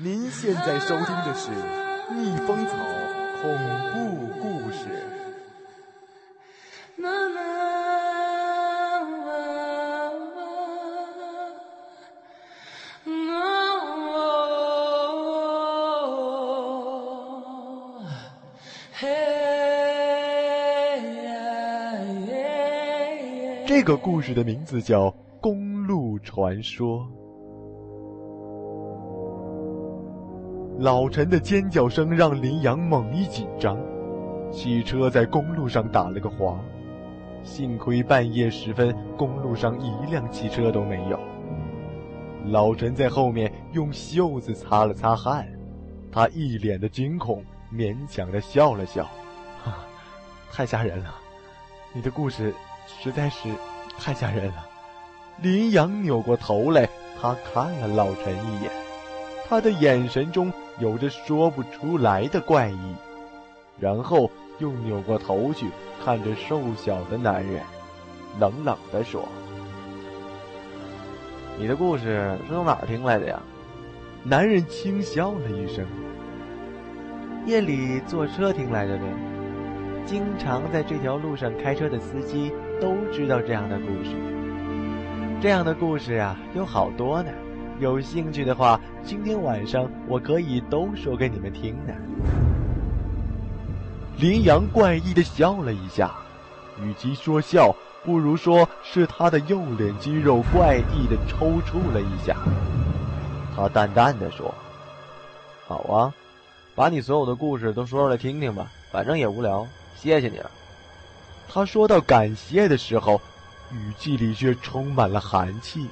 您现在收听的是《逆风草恐怖故事》。这个故事的名字叫《公路传说》。老陈的尖叫声让林阳猛一紧张，汽车在公路上打了个滑，幸亏半夜时分公路上一辆汽车都没有。老陈在后面用袖子擦了擦汗，他一脸的惊恐，勉强的笑了笑：“哈，太吓人了，你的故事。”实在是太吓人了。林阳扭过头来，他看了老陈一眼，他的眼神中有着说不出来的怪异，然后又扭过头去看着瘦小的男人，冷冷地说：“你的故事是从哪儿听来的呀？”男人轻笑了一声：“夜里坐车听来的呗。经常在这条路上开车的司机。”都知道这样的故事，这样的故事啊有好多呢。有兴趣的话，今天晚上我可以都说给你们听呢。林阳怪异的笑了一下，与其说笑，不如说是他的右脸肌肉怪异的抽搐了一下。他淡淡的说：“好啊，把你所有的故事都说出来听听吧，反正也无聊。谢谢你了。”他说到感谢的时候，语气里却充满了寒气，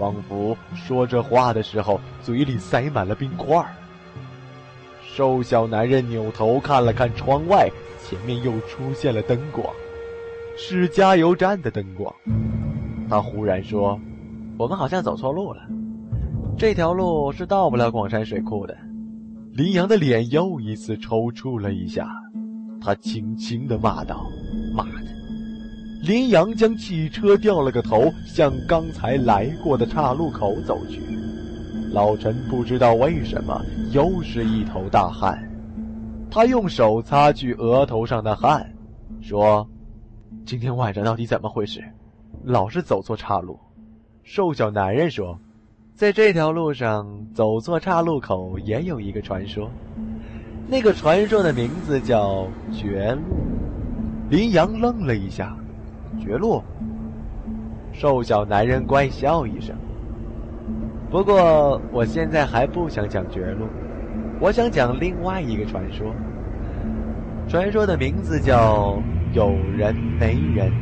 仿佛说这话的时候嘴里塞满了冰块。瘦小男人扭头看了看窗外，前面又出现了灯光，是加油站的灯光。他忽然说：“我们好像走错路了，这条路是到不了广山水库的。”林阳的脸又一次抽搐了一下。他轻轻的骂道：“妈的！”林阳将汽车掉了个头，向刚才来过的岔路口走去。老陈不知道为什么又是一头大汗，他用手擦去额头上的汗，说：“今天晚上到底怎么回事？老是走错岔路。”瘦小男人说：“在这条路上走错岔路口也有一个传说。”那个传说的名字叫绝路。林阳愣了一下，绝路。瘦小男人怪笑一声。不过我现在还不想讲绝路，我想讲另外一个传说。传说的名字叫有人没人。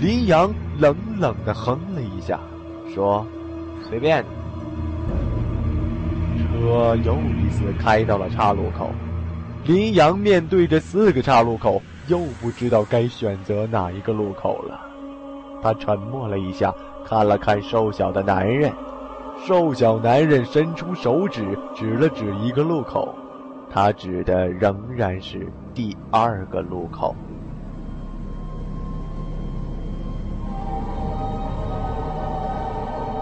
林阳冷冷的哼了一下，说：“随便。”车又一次开到了岔路口，林阳面对着四个岔路口，又不知道该选择哪一个路口了。他沉默了一下，看了看瘦小的男人，瘦小男人伸出手指指了指一个路口，他指的仍然是第二个路口。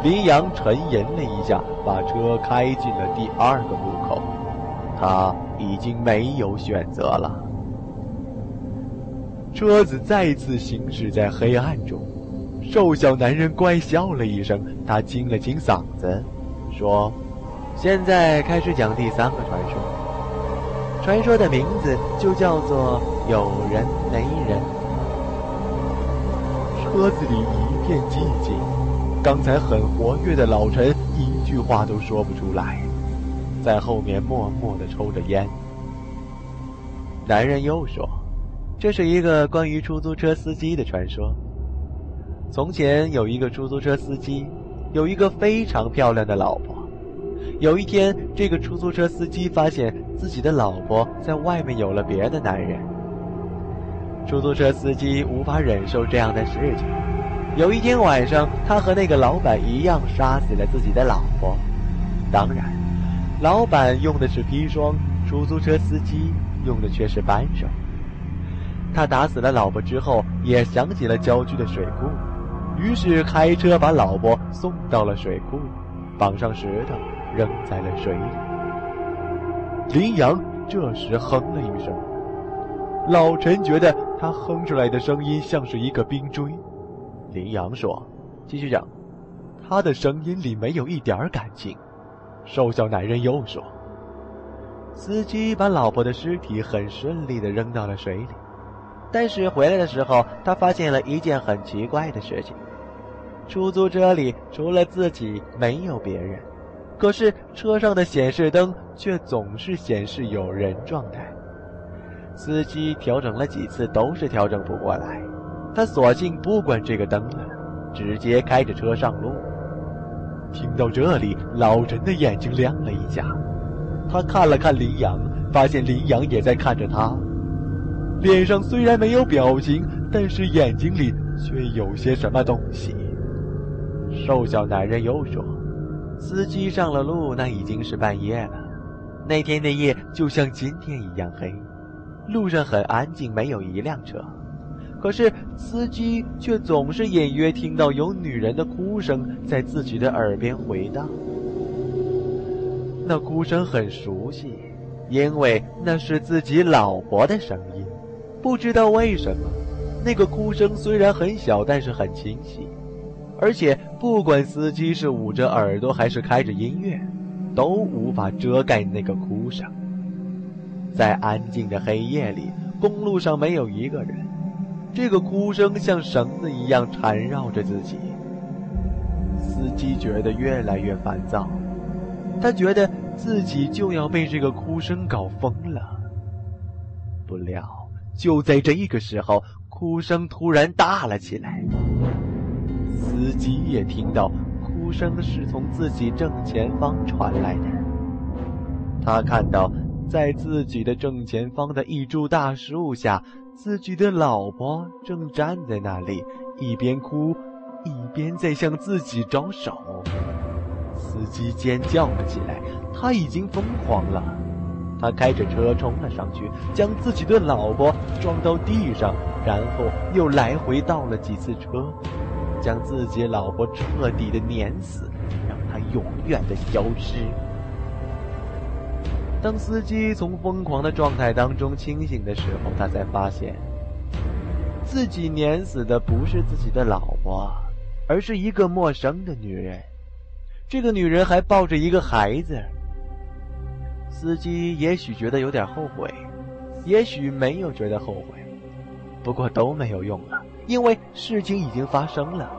林阳沉吟了一下，把车开进了第二个路口。他已经没有选择了。车子再次行驶在黑暗中，瘦小男人怪笑了一声，他清了清嗓子，说：“现在开始讲第三个传说。传说的名字就叫做有人没人。”车子里一片寂静。刚才很活跃的老陈一句话都说不出来，在后面默默的抽着烟。男人又说：“这是一个关于出租车司机的传说。从前有一个出租车司机，有一个非常漂亮的老婆。有一天，这个出租车司机发现自己的老婆在外面有了别的男人。出租车司机无法忍受这样的事情。”有一天晚上，他和那个老板一样杀死了自己的老婆。当然，老板用的是砒霜，出租车司机用的却是扳手。他打死了老婆之后，也想起了郊区的水库，于是开车把老婆送到了水库，绑上石头，扔在了水里。林阳这时哼了一声，老陈觉得他哼出来的声音像是一个冰锥。林阳说：“继续讲。”他的声音里没有一点感情。瘦小男人又说：“司机把老婆的尸体很顺利的扔到了水里，但是回来的时候，他发现了一件很奇怪的事情。”出租车里除了自己没有别人，可是车上的显示灯却总是显示有人状态。司机调整了几次都是调整不过来，他索性不管这个灯了，直接开着车上路。听到这里，老人的眼睛亮了一下，他看了看林阳，发现林阳也在看着他，脸上虽然没有表情，但是眼睛里却有些什么东西。瘦小男人又说：“司机上了路，那已经是半夜了。那天的夜就像今天一样黑，路上很安静，没有一辆车。可是司机却总是隐约听到有女人的哭声在自己的耳边回荡。那哭声很熟悉，因为那是自己老婆的声音。不知道为什么，那个哭声虽然很小，但是很清晰。”而且，不管司机是捂着耳朵还是开着音乐，都无法遮盖那个哭声。在安静的黑夜里，公路上没有一个人，这个哭声像绳子一样缠绕着自己。司机觉得越来越烦躁，他觉得自己就要被这个哭声搞疯了。不料，就在这一个时候，哭声突然大了起来。司机也听到哭声是从自己正前方传来的。他看到，在自己的正前方的一株大树下，自己的老婆正站在那里，一边哭，一边在向自己招手。司机尖叫了起来，他已经疯狂了。他开着车冲了上去，将自己的老婆撞到地上，然后又来回倒了几次车。将自己老婆彻底的碾死，让她永远的消失。当司机从疯狂的状态当中清醒的时候，他才发现，自己碾死的不是自己的老婆，而是一个陌生的女人。这个女人还抱着一个孩子。司机也许觉得有点后悔，也许没有觉得后悔，不过都没有用了。因为事情已经发生了，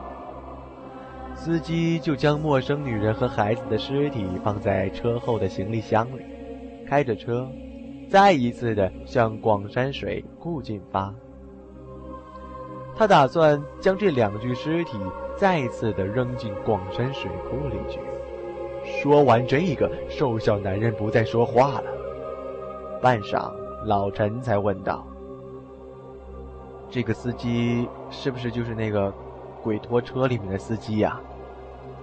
司机就将陌生女人和孩子的尸体放在车后的行李箱里，开着车，再一次的向广山水库进发。他打算将这两具尸体再次的扔进广山水库里去。说完这个，瘦小男人不再说话了。半晌，老陈才问道。这个司机是不是就是那个鬼拖车里面的司机呀？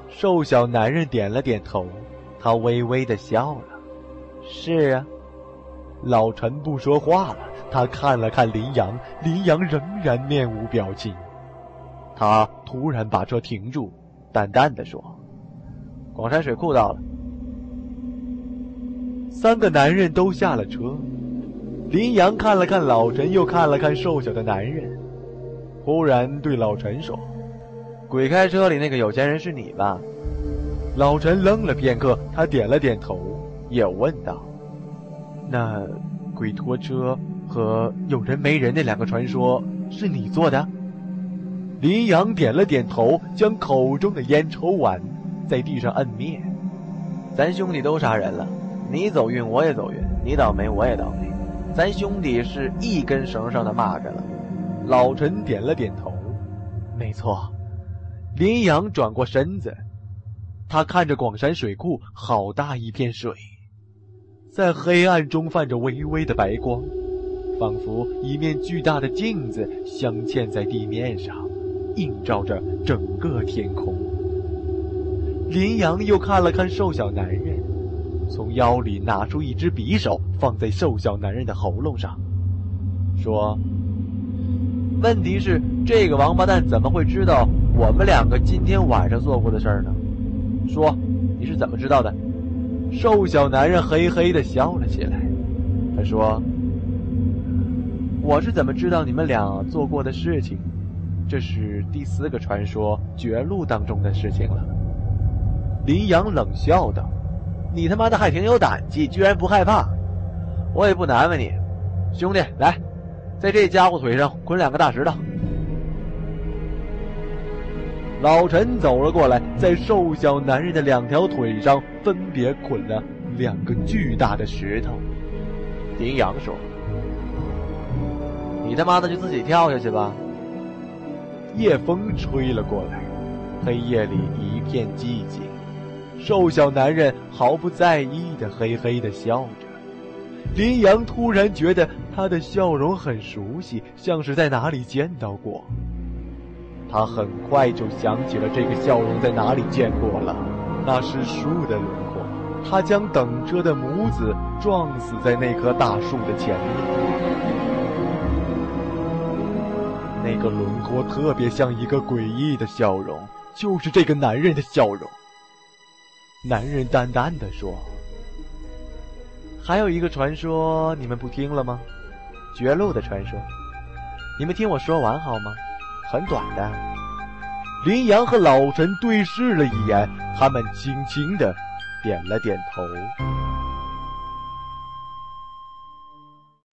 瘦小男人点了点头，他微微的笑了。是啊，老陈不说话了，他看了看林阳，林阳仍然面无表情。他突然把车停住，淡淡的说：“广山水库到了。”三个男人都下了车。林阳看了看老陈，又看了看瘦小的男人，忽然对老陈说：“鬼开车里那个有钱人是你吧？”老陈愣了片刻，他点了点头，也问道：“那鬼拖车和有人没人那两个传说是你做的？”林阳点了点头，将口中的烟抽完，在地上摁灭。咱兄弟都杀人了，你走运我也走运，你倒霉我也倒霉。咱兄弟是一根绳上的蚂蚱了。老陈点了点头，没错。林阳转过身子，他看着广山水库，好大一片水，在黑暗中泛着微微的白光，仿佛一面巨大的镜子镶嵌在地面上，映照着整个天空。林阳又看了看瘦小男人。从腰里拿出一只匕首，放在瘦小男人的喉咙上，说：“问题是这个王八蛋怎么会知道我们两个今天晚上做过的事儿呢？说，你是怎么知道的？”瘦小男人嘿嘿的笑了起来。他说：“我是怎么知道你们俩做过的事情？这是第四个传说绝路当中的事情了。”林阳冷笑道：“你他妈的还挺有胆气，居然不害怕！我也不难为你，兄弟，来，在这家伙腿上捆两个大石头。”老陈走了过来，在瘦小男人的两条腿上分别捆了两个巨大的石头。林阳说：“你他妈的就自己跳下去吧。”夜风吹了过来，黑夜里一片寂静。瘦小男人毫不在意的嘿嘿的笑着。林阳突然觉得他的笑容很熟悉，像是在哪里见到过。他很快就想起了这个笑容在哪里见过了，那是树的轮廓。他将等车的母子撞死在那棵大树的前面，那个轮廓特别像一个诡异的笑容，就是这个男人的笑容。男人淡淡的说：“还有一个传说，你们不听了吗？绝路的传说，你们听我说完好吗？”很短的。林阳和老陈对视了一眼，他们轻轻的点了点头。